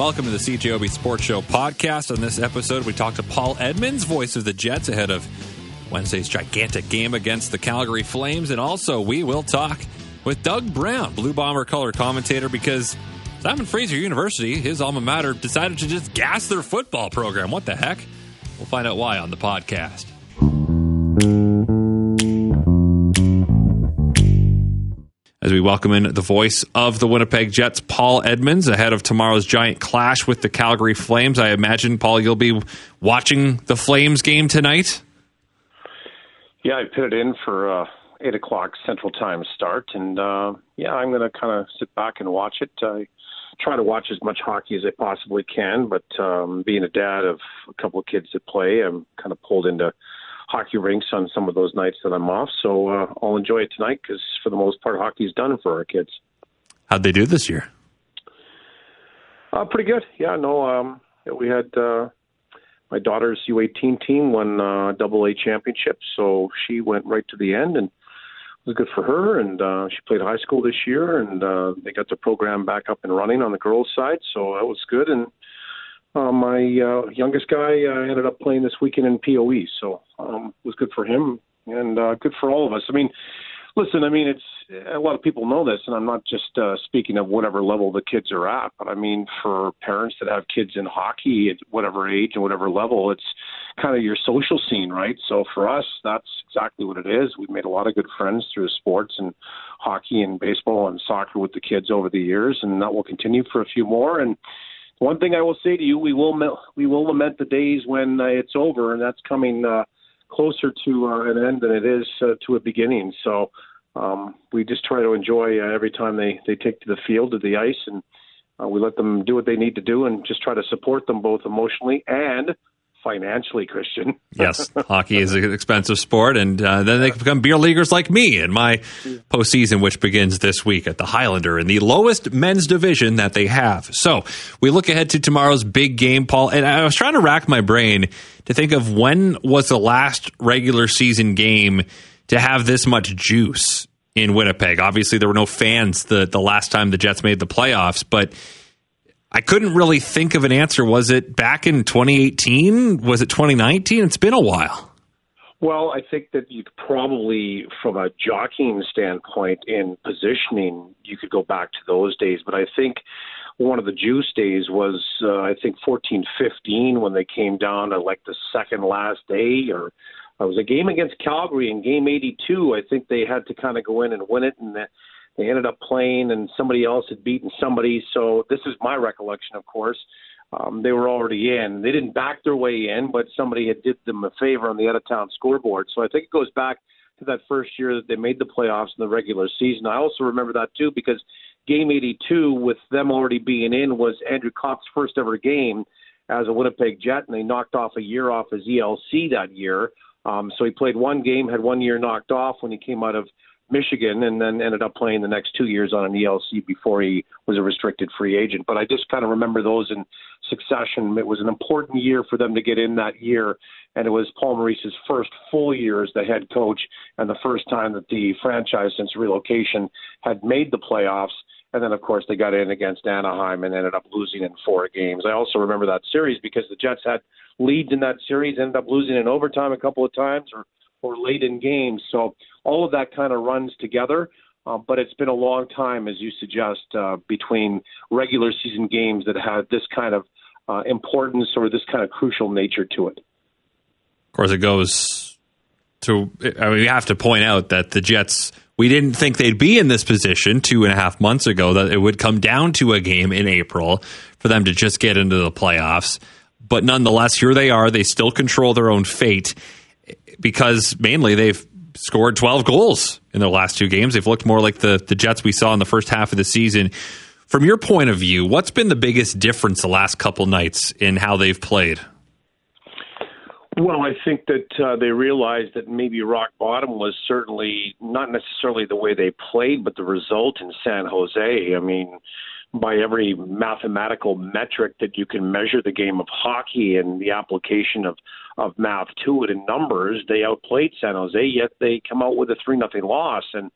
Welcome to the CJOB Sports Show podcast. On this episode, we talk to Paul Edmonds, voice of the Jets, ahead of Wednesday's gigantic game against the Calgary Flames. And also, we will talk with Doug Brown, Blue Bomber color commentator, because Simon Fraser University, his alma mater, decided to just gas their football program. What the heck? We'll find out why on the podcast. As we welcome in the voice of the Winnipeg Jets, Paul Edmonds, ahead of tomorrow's giant clash with the Calgary Flames. I imagine, Paul, you'll be watching the Flames game tonight. Yeah, I put it in for uh, eight o'clock Central Time start, and uh, yeah, I'm going to kind of sit back and watch it. I try to watch as much hockey as I possibly can, but um, being a dad of a couple of kids that play, I'm kind of pulled into hockey rinks on some of those nights that I'm off. So uh, I'll enjoy it tonight because for the most part, hockey's done for our kids. How'd they do this year? Uh, pretty good. Yeah, no, um, we had uh, my daughter's U18 team won uh, double A championship, so she went right to the end and it was good for her. And uh, she played high school this year, and uh, they got the program back up and running on the girls' side, so that was good. And uh, my uh, youngest guy uh, ended up playing this weekend in POE, so um, it was good for him and uh, good for all of us. I mean, listen, I mean, it's a lot of people know this, and I'm not just uh, speaking of whatever level the kids are at, but I mean, for parents that have kids in hockey at whatever age and whatever level, it's kind of your social scene, right? So for us, that's exactly what it is. We've made a lot of good friends through sports and hockey and baseball and soccer with the kids over the years, and that will continue for a few more. And one thing I will say to you, we will we will lament the days when uh, it's over, and that's coming uh, closer to uh, an end than it is uh, to a beginning. So um, we just try to enjoy uh, every time they they take to the field to the ice, and uh, we let them do what they need to do, and just try to support them both emotionally and financially, Christian. yes, hockey is an expensive sport, and uh, then they become beer leaguers like me in my postseason, which begins this week at the Highlander in the lowest men's division that they have. So we look ahead to tomorrow's big game, Paul. And I was trying to rack my brain to think of when was the last regular season game to have this much juice in Winnipeg. Obviously, there were no fans the the last time the Jets made the playoffs, but I couldn't really think of an answer. Was it back in 2018? Was it 2019? It's been a while. Well, I think that you could probably, from a jockeying standpoint in positioning, you could go back to those days. But I think one of the juice days was, uh, I think, 14 15 when they came down to like the second last day, or it was a game against Calgary in game 82. I think they had to kind of go in and win it. And they ended up playing, and somebody else had beaten somebody. So this is my recollection, of course. Um, they were already in. They didn't back their way in, but somebody had did them a favor on the out of town scoreboard. So I think it goes back to that first year that they made the playoffs in the regular season. I also remember that too because game 82 with them already being in was Andrew Copp's first ever game as a Winnipeg Jet, and they knocked off a year off his ELC that year. Um, so he played one game, had one year knocked off when he came out of Michigan and then ended up playing the next two years on an ELC before he was a restricted free agent. But I just kind of remember those in succession. It was an important year for them to get in that year, and it was Paul Maurice's first full year as the head coach and the first time that the franchise since relocation had made the playoffs. And then, of course, they got in against Anaheim and ended up losing in four games. I also remember that series because the Jets had leads in that series, ended up losing in overtime a couple of times or or late in games. So all of that kind of runs together. Uh, but it's been a long time, as you suggest, uh, between regular season games that had this kind of uh, importance or this kind of crucial nature to it. Of course, it goes to. I mean, we have to point out that the Jets. We didn't think they'd be in this position two and a half months ago. That it would come down to a game in April for them to just get into the playoffs. But nonetheless, here they are. They still control their own fate because mainly they've scored 12 goals in their last two games. They've looked more like the, the Jets we saw in the first half of the season. From your point of view, what's been the biggest difference the last couple nights in how they've played? Well, I think that uh, they realized that maybe rock bottom was certainly not necessarily the way they played, but the result in San Jose. I mean, by every mathematical metric that you can measure the game of hockey and the application of of math to it in numbers, they outplayed San Jose. Yet they come out with a three nothing loss, and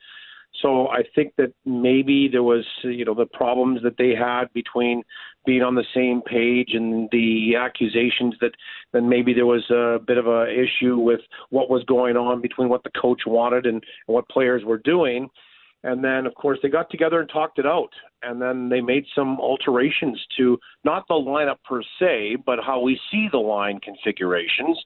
So I think that maybe there was, you know, the problems that they had between being on the same page and the accusations that then maybe there was a bit of a issue with what was going on between what the coach wanted and, what players were doing. And then, of course, they got together and talked it out. And then they made some alterations to not the lineup per se, but how we see the line configurations.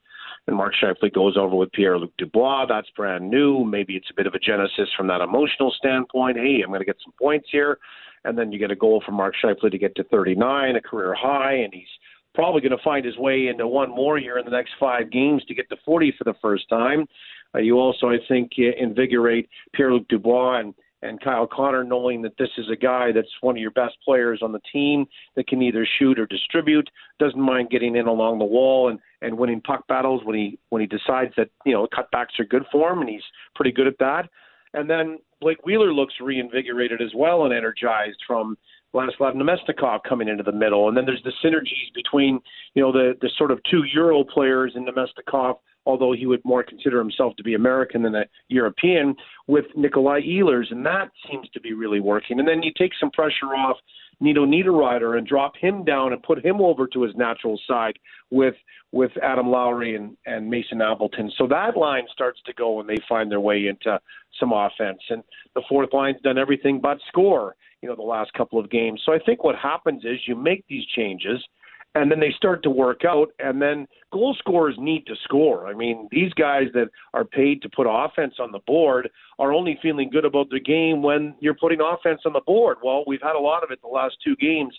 And Mark Scheifele goes over with Pierre Luc Dubois. That's brand new. Maybe it's a bit of a genesis from that emotional standpoint. Hey, I'm going to get some points here. And then you get a goal from Mark Scheifele to get to 39, a career high. And he's probably going to find his way into one more here in the next five games to get to 40 for the first time. Uh, you also, I think, invigorate Pierre Luc Dubois and and Kyle Connor knowing that this is a guy that's one of your best players on the team that can either shoot or distribute, doesn't mind getting in along the wall and, and winning puck battles when he when he decides that, you know, cutbacks are good for him and he's pretty good at that. And then Blake Wheeler looks reinvigorated as well and energized from Vladislav Namestnikov coming into the middle. And then there's the synergies between, you know, the, the sort of two Euro players in Namestnikov although he would more consider himself to be American than a European, with Nikolai Ehlers, and that seems to be really working. And then you take some pressure off Nino Niederreiter and drop him down and put him over to his natural side with with Adam Lowry and, and Mason Appleton. So that line starts to go and they find their way into some offense. And the fourth line's done everything but score, you know, the last couple of games. So I think what happens is you make these changes – and then they start to work out and then goal scorers need to score. I mean these guys that are paid to put offense on the board are only feeling good about the game when you're putting offense on the board. Well we've had a lot of it the last two games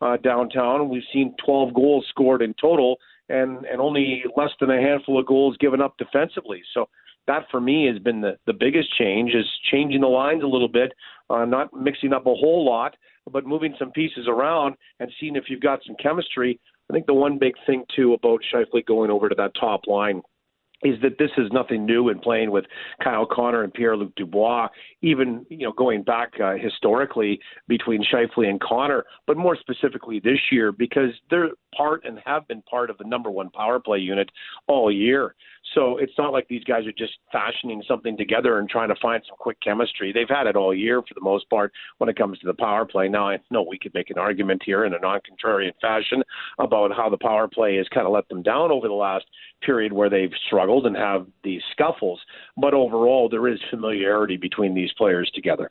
uh, downtown. We've seen 12 goals scored in total and and only less than a handful of goals given up defensively so that for me has been the the biggest change is changing the lines a little bit uh, not mixing up a whole lot but moving some pieces around and seeing if you've got some chemistry. I think the one big thing too about Scheifele going over to that top line is that this is nothing new in playing with Kyle Connor and Pierre Luc Dubois, even you know going back uh, historically between Scheifele and Connor, but more specifically this year because they're part and have been part of the number one power play unit all year. So it's not like these guys are just fashioning something together and trying to find some quick chemistry. They've had it all year for the most part when it comes to the power play. Now I know we could make an argument here in a non-contrarian fashion about how the power play has kind of let them down over the last period where they've struggled and have these scuffles. But overall, there is familiarity between these players together.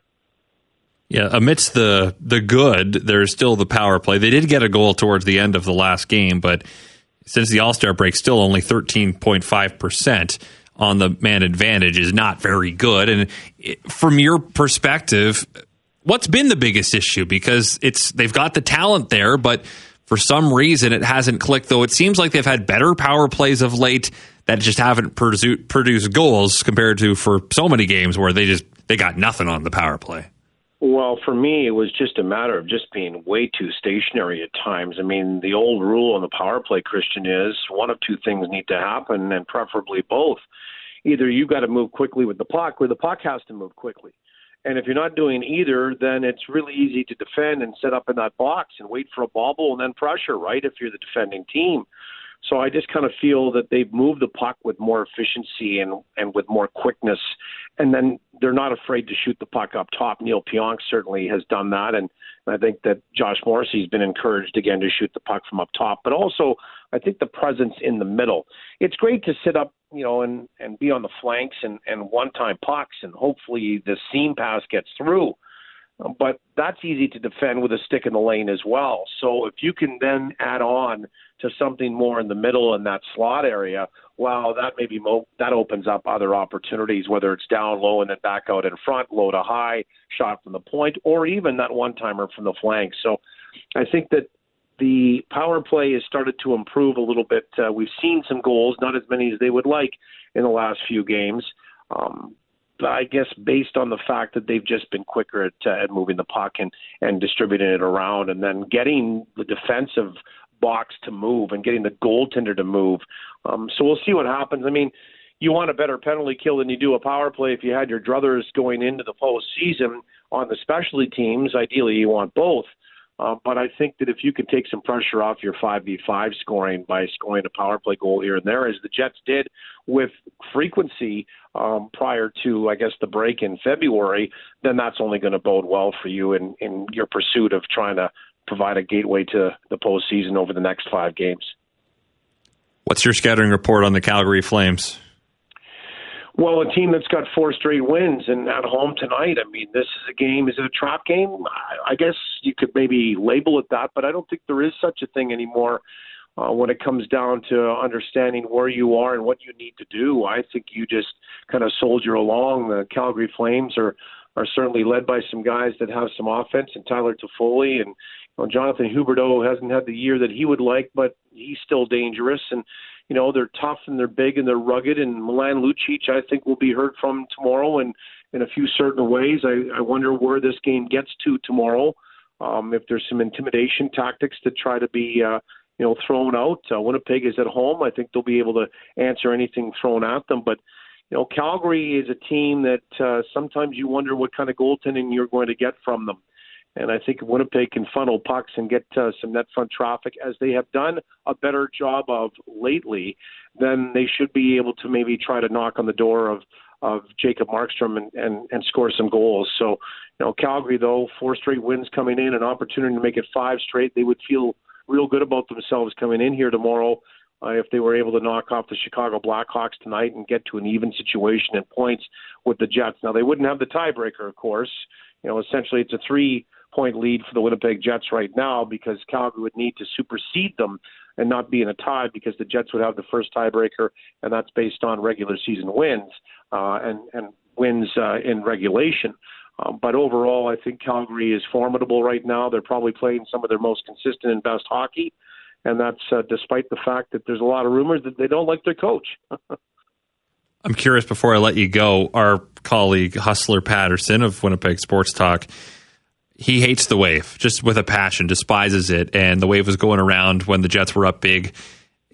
Yeah, amidst the the good, there's still the power play. They did get a goal towards the end of the last game, but since the All Star break, still only 13.5 percent on the man advantage is not very good. And from your perspective, what's been the biggest issue? Because it's they've got the talent there, but for some reason it hasn't clicked. Though it seems like they've had better power plays of late that just haven't produced goals compared to for so many games where they just they got nothing on the power play. Well, for me, it was just a matter of just being way too stationary at times. I mean, the old rule on the power play, Christian, is one of two things need to happen, and preferably both. Either you've got to move quickly with the puck, or the puck has to move quickly. And if you're not doing either, then it's really easy to defend and set up in that box and wait for a bobble and then pressure, right? If you're the defending team. So I just kind of feel that they've moved the puck with more efficiency and and with more quickness, and then they're not afraid to shoot the puck up top. Neil Pionk certainly has done that, and I think that Josh Morrissey's been encouraged again to shoot the puck from up top. But also, I think the presence in the middle. It's great to sit up, you know, and and be on the flanks and and one time pucks, and hopefully the seam pass gets through but that's easy to defend with a stick in the lane as well. So if you can then add on to something more in the middle in that slot area, well, that maybe mo- that opens up other opportunities, whether it's down low and then back out in front, low to high, shot from the point, or even that one timer from the flank. So I think that the power play has started to improve a little bit. Uh, we've seen some goals, not as many as they would like in the last few games. Um, I guess based on the fact that they've just been quicker at, uh, at moving the puck and, and distributing it around, and then getting the defensive box to move and getting the goaltender to move. Um, so we'll see what happens. I mean, you want a better penalty kill than you do a power play if you had your druthers going into the postseason on the specialty teams. Ideally, you want both. Uh, but I think that if you can take some pressure off your 5v5 scoring by scoring a power play goal here and there, as the Jets did with frequency um, prior to, I guess, the break in February, then that's only going to bode well for you in, in your pursuit of trying to provide a gateway to the postseason over the next five games. What's your scouting report on the Calgary Flames? Well, a team that's got four straight wins and at home tonight. I mean, this is a game. Is it a trap game? I guess you could maybe label it that, but I don't think there is such a thing anymore. Uh, when it comes down to understanding where you are and what you need to do, I think you just kind of soldier along. The Calgary Flames are are certainly led by some guys that have some offense, and Tyler Toffoli and you know, Jonathan Huberdeau hasn't had the year that he would like, but he's still dangerous. And you know they're tough and they're big and they're rugged. And Milan Lucic, I think, will be heard from tomorrow and in a few certain ways. I, I wonder where this game gets to tomorrow. Um, if there's some intimidation tactics to try to be, uh, you know, thrown out. Uh, Winnipeg is at home. I think they'll be able to answer anything thrown at them. But you know, Calgary is a team that uh, sometimes you wonder what kind of goaltending you're going to get from them. And I think Winnipeg can funnel pucks and get uh, some net front traffic as they have done a better job of lately. Then they should be able to maybe try to knock on the door of of Jacob Markstrom and, and, and score some goals. So, you know, Calgary though, four straight wins coming in, an opportunity to make it five straight. They would feel real good about themselves coming in here tomorrow uh, if they were able to knock off the Chicago Blackhawks tonight and get to an even situation in points with the Jets. Now they wouldn't have the tiebreaker, of course. You know, essentially it's a three point lead for the Winnipeg Jets right now because Calgary would need to supersede them and not be in a tie because the Jets would have the first tiebreaker, and that's based on regular season wins uh, and and wins uh, in regulation. Um, but overall, I think Calgary is formidable right now. They're probably playing some of their most consistent and best hockey, and that's uh, despite the fact that there's a lot of rumors that they don't like their coach. I'm curious before I let you go, our colleague Hustler Patterson of Winnipeg Sports Talk he hates the wave just with a passion, despises it. And the wave was going around when the Jets were up big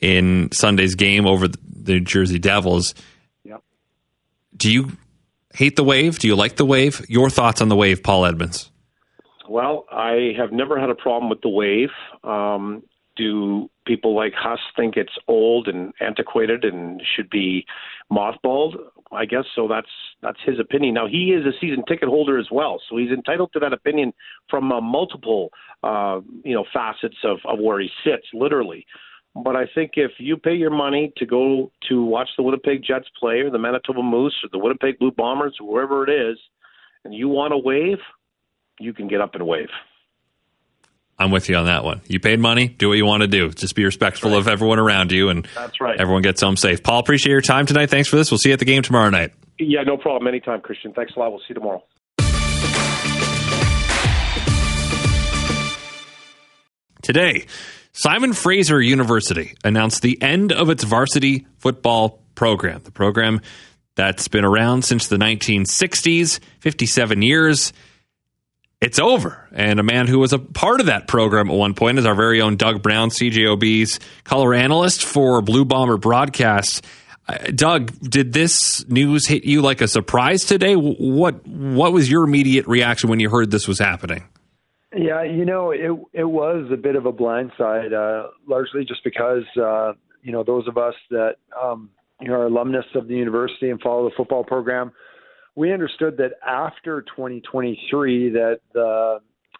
in Sunday's game over the New Jersey Devils. Yep. Do you hate the wave? Do you like the wave? Your thoughts on the wave, Paul Edmonds? Well, I have never had a problem with the wave. Um, do people like Huss think it's old and antiquated and should be mothballed? I guess so. That's that's his opinion. Now he is a season ticket holder as well, so he's entitled to that opinion from uh, multiple, uh, you know, facets of, of where he sits, literally. But I think if you pay your money to go to watch the Winnipeg Jets play, or the Manitoba Moose, or the Winnipeg Blue Bombers, or wherever it is, and you want to wave, you can get up and wave. I'm with you on that one. You paid money, do what you want to do. Just be respectful right. of everyone around you, and that's right. Everyone gets home safe. Paul, appreciate your time tonight. Thanks for this. We'll see you at the game tomorrow night. Yeah, no problem. Anytime, Christian. Thanks a lot. We'll see you tomorrow. Today, Simon Fraser University announced the end of its varsity football program. The program that's been around since the 1960s, 57 years it's over. And a man who was a part of that program at one point is our very own Doug Brown, CJOB's color analyst for Blue Bomber broadcasts. Uh, Doug, did this news hit you like a surprise today? What what was your immediate reaction when you heard this was happening? Yeah, you know, it it was a bit of a blindside, uh, largely just because uh, you know those of us that um, you know are alumnus of the university and follow the football program we understood that after 2023 that the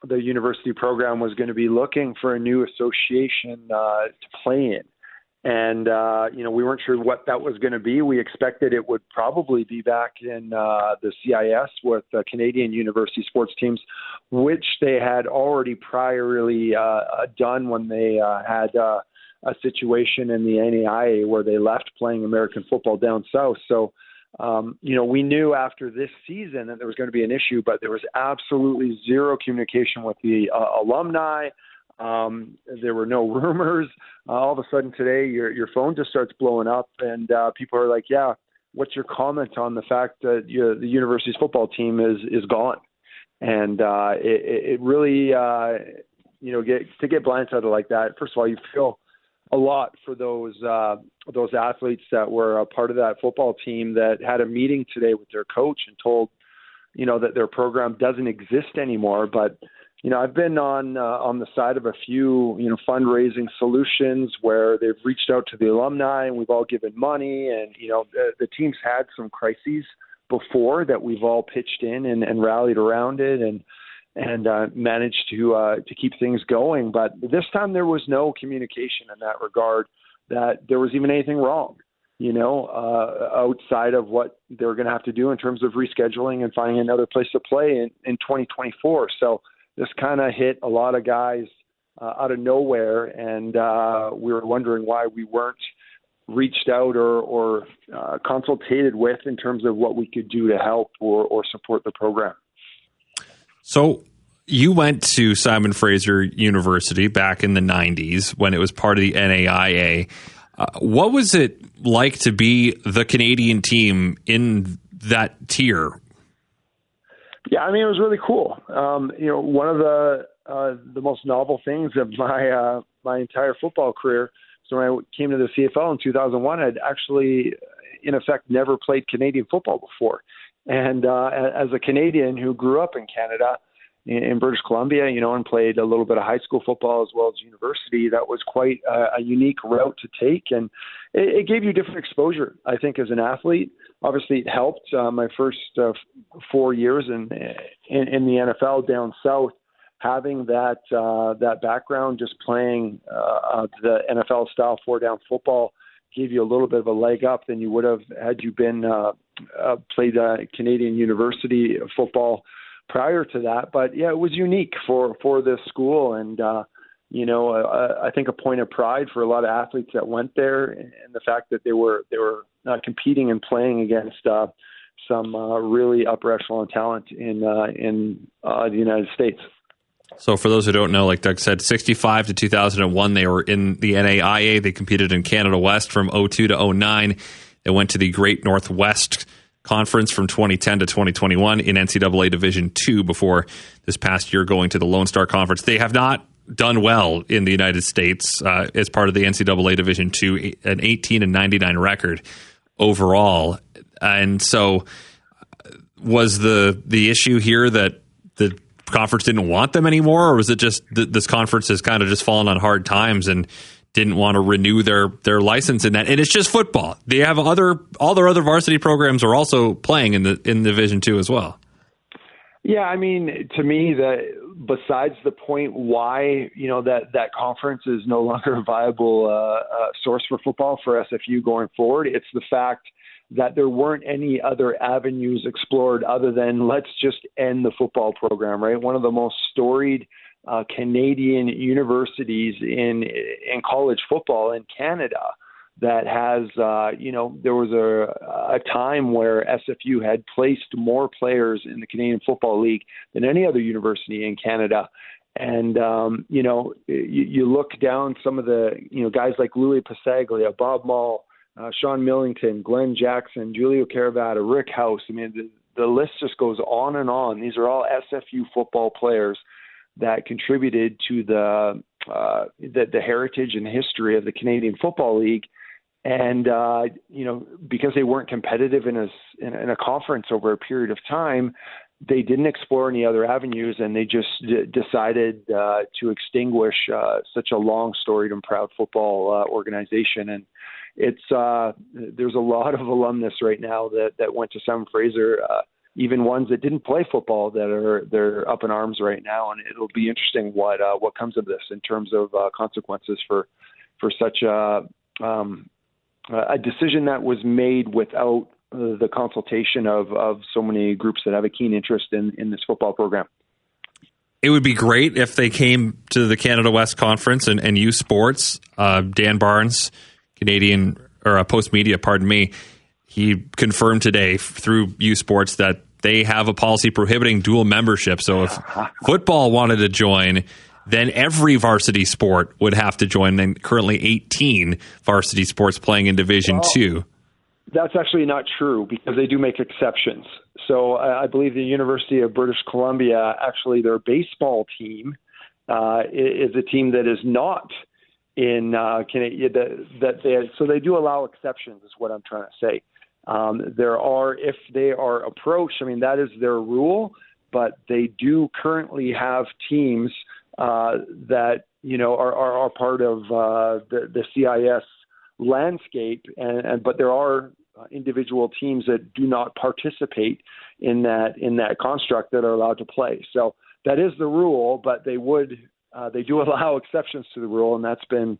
the university program was going to be looking for a new association uh, to play in. And, uh, you know, we weren't sure what that was going to be. We expected it would probably be back in uh, the CIS with the Canadian university sports teams, which they had already priorly uh, done when they uh, had uh, a situation in the NAIA where they left playing American football down south. So, um, you know, we knew after this season that there was going to be an issue, but there was absolutely zero communication with the uh, alumni. Um, there were no rumors. Uh, all of a sudden today, your your phone just starts blowing up, and uh, people are like, "Yeah, what's your comment on the fact that you, the university's football team is is gone?" And uh, it, it really, uh, you know, get to get blindsided like that. First of all, you feel a lot for those uh, those athletes that were a part of that football team that had a meeting today with their coach and told you know that their program doesn't exist anymore. But you know, I've been on uh, on the side of a few, you know, fundraising solutions where they've reached out to the alumni and we've all given money, and you know, the, the team's had some crises before that we've all pitched in and, and rallied around it, and and uh, managed to uh, to keep things going. But this time there was no communication in that regard that there was even anything wrong you know, uh, outside of what they're going to have to do in terms of rescheduling and finding another place to play in, in 2024. So this kind of hit a lot of guys uh, out of nowhere, and uh, we were wondering why we weren't reached out or, or uh, consulted with in terms of what we could do to help or, or support the program. So you went to Simon Fraser University back in the 90s when it was part of the NAIA. Uh, what was it like to be the Canadian team in that tier? Yeah, I mean it was really cool. Um, you know, one of the uh, the most novel things of my uh, my entire football career. So when I came to the CFL in 2001, I'd actually, in effect, never played Canadian football before. And uh, as a Canadian who grew up in Canada, in, British Columbia, you know, and played a little bit of high school football as well as university. That was quite a, a unique route to take, and it, it gave you different exposure. I think as an athlete, obviously it helped. Uh, my first uh, four years in, in in the NFL down south, having that uh, that background, just playing uh, the NFL style four down football gave you a little bit of a leg up than you would have had you been uh, uh, played uh, Canadian university football prior to that. But yeah, it was unique for for this school, and uh, you know, uh, I think a point of pride for a lot of athletes that went there, and the fact that they were they were uh, competing and playing against uh, some uh, really upper echelon talent in uh, in uh, the United States. So, for those who don't know, like Doug said, 65 to 2001, they were in the NAIA. They competed in Canada West from 02 to 09. They went to the Great Northwest Conference from 2010 to 2021 in NCAA Division two before this past year going to the Lone Star Conference. They have not done well in the United States uh, as part of the NCAA Division two, an 18 and 99 record overall. And so, was the the issue here that the conference didn't want them anymore, or was it just th- this conference has kind of just fallen on hard times and didn't want to renew their their license in that. And it's just football. They have other all their other varsity programs are also playing in the in Division two as well. Yeah, I mean, to me, that besides the point why you know that that conference is no longer a viable uh, uh, source for football for SFU going forward, it's the fact that there weren't any other avenues explored other than let's just end the football program. Right, one of the most storied uh, Canadian universities in in college football in Canada that has uh, you know there was a, a time where SFU had placed more players in the Canadian Football League than any other university in Canada. And um, you know, you, you look down some of the you know guys like Lui Passaglia, Bob Mall, uh, Sean Millington, Glen Jackson, Julio Caravatta, Rick House. I mean, the, the list just goes on and on. These are all SFU football players that contributed to the uh, the, the heritage and history of the Canadian Football League. And uh, you know, because they weren't competitive in a in, in a conference over a period of time, they didn't explore any other avenues, and they just d- decided uh, to extinguish uh, such a long storied and proud football uh, organization. And it's uh, there's a lot of alumnus right now that that went to Simon Fraser. Uh, even ones that didn't play football that are they're up in arms right now, and it'll be interesting what uh, what comes of this in terms of uh, consequences for for such a um, a decision that was made without uh, the consultation of of so many groups that have a keen interest in in this football program. It would be great if they came to the Canada West Conference and, and U Sports. Uh, Dan Barnes, Canadian or uh, Postmedia, pardon me, he confirmed today through U Sports that they have a policy prohibiting dual membership. So if football wanted to join, then every varsity sport would have to join. And currently, 18 varsity sports playing in Division well, Two. That's actually not true because they do make exceptions. So I believe the University of British Columbia, actually, their baseball team uh, is a team that is not in uh, Canada. That, that they so they do allow exceptions, is what I'm trying to say. Um, there are, if they are approached, I mean, that is their rule. but they do currently have teams uh, that you know are, are, are part of uh, the, the CIS landscape, and, and but there are uh, individual teams that do not participate in that in that construct that are allowed to play. So that is the rule, but they would uh, they do allow exceptions to the rule, and that's been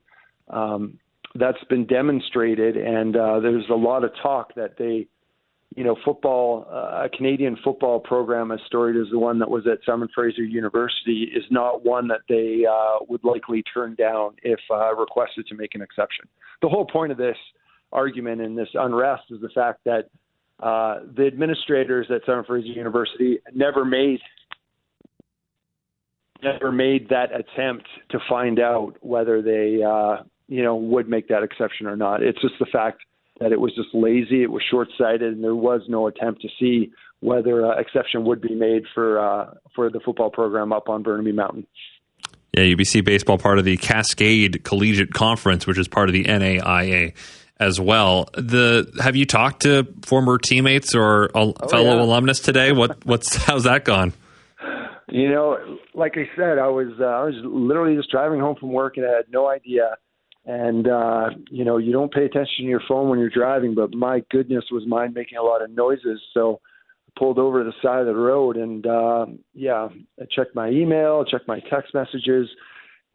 um, that's been demonstrated. And uh, there's a lot of talk that they, you know, football, uh, a Canadian football program as storied as the one that was at Simon Fraser University is not one that they uh, would likely turn down if uh, requested to make an exception. The whole point of this argument and this unrest is the fact that uh, the administrators at Simon Fraser University never made never made that attempt to find out whether they uh, you know would make that exception or not. It's just the fact that it was just lazy, it was short-sighted, and there was no attempt to see whether uh, exception would be made for uh, for the football program up on Burnaby Mountain. Yeah, UBC baseball part of the Cascade Collegiate Conference, which is part of the NAIA as well. The have you talked to former teammates or oh, fellow yeah. alumnus today? What what's how's that gone? You know, like I said, I was uh, I was literally just driving home from work and I had no idea. And uh, you know, you don't pay attention to your phone when you're driving, but my goodness, was mine making a lot of noises. So I pulled over to the side of the road and uh, yeah, I checked my email, checked my text messages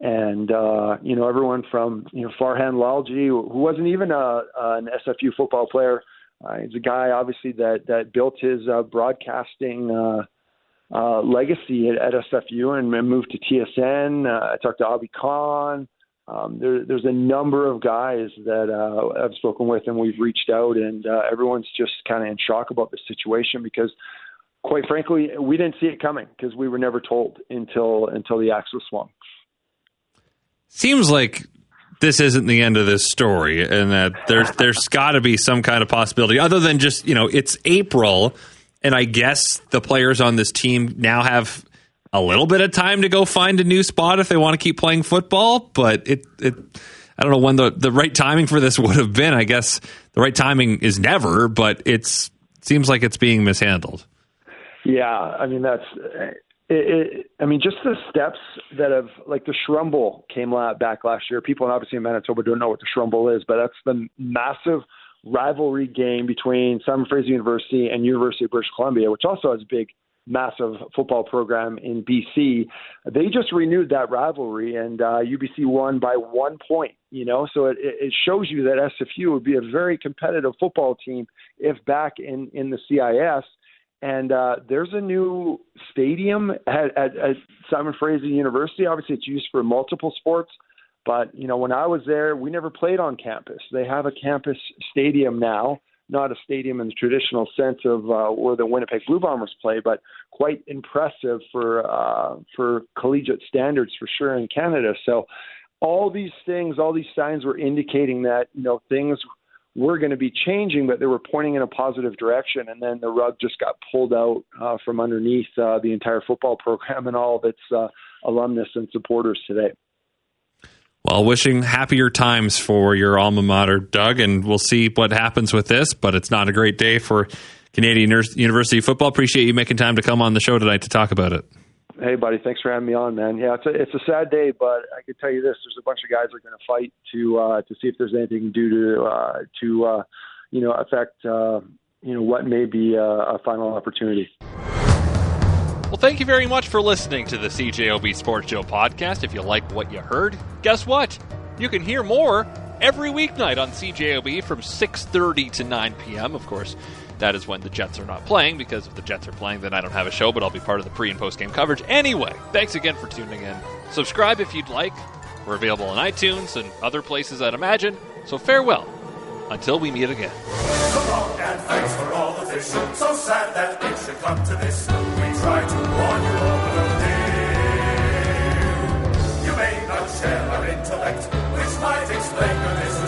and uh, you know everyone from you know Farhan Lalji, who wasn't even a, an SFU football player. Uh, he's a guy obviously that that built his uh, broadcasting uh, uh, legacy at, at SFU and, moved to TSN. Uh, I talked to Avi Khan. Um, there, there's a number of guys that uh, I've spoken with and we've reached out, and uh, everyone's just kind of in shock about the situation because, quite frankly, we didn't see it coming because we were never told until until the axe was swung. Seems like this isn't the end of this story, and that there's there's got to be some kind of possibility other than just you know it's April, and I guess the players on this team now have a little bit of time to go find a new spot if they want to keep playing football. But it it I don't know when the the right timing for this would have been. I guess the right timing is never, but it's it seems like it's being mishandled. Yeah, I mean that's it, it, I mean, just the steps that have, like the Shrum Bowl came back last year. People, obviously in Manitoba, don't know what the Shrum Bowl is, but that's the massive rivalry game between Simon Fraser University and University of British Columbia, which also has big, massive football program in BC. They just renewed that rivalry, and uh, UBC won by one point. You know, so it, it shows you that SFU would be a very competitive football team if back in in the CIS and uh, there's a new stadium at, at, at Simon Fraser University. Obviously, it's used for multiple sports, but you know, when I was there, we never played on campus. They have a campus stadium now, not a stadium in the traditional sense of uh, where the Winnipeg Blue Bombers play, but quite impressive for uh, for collegiate standards for sure in Canada. So, all these things, all these signs were indicating that you know things were going to be changing, but they were pointing in a positive direction. And then the rug just got pulled out uh, from underneath uh, the entire football program and all of its uh, alumnus and supporters today. Well, wishing happier times for your alma mater, Doug, and we'll see what happens with this. But it's not a great day for Canadian University football. Appreciate you making time to come on the show tonight to talk about it. Hey, buddy, thanks for having me on, man. Yeah, it's a it's a sad day, but I can tell you this: there's a bunch of guys that are going to fight to uh, to see if there's anything to do to uh, to uh, you know affect uh, you know what may be a, a final opportunity. Well, thank you very much for listening to the CJOB Sports Show podcast. If you like what you heard, guess what? You can hear more every weeknight on CJOB from 6:30 to 9 p.m. Of course that is when the Jets are not playing, because if the Jets are playing, then I don't have a show, but I'll be part of the pre and post game coverage. Anyway, thanks again for tuning in. Subscribe if you'd like. We're available on iTunes and other places, I'd imagine. So farewell until we meet again. And thanks for all the. So sad that it should come to this. We try to warn you. You may not share our intellect, which might explain your misery.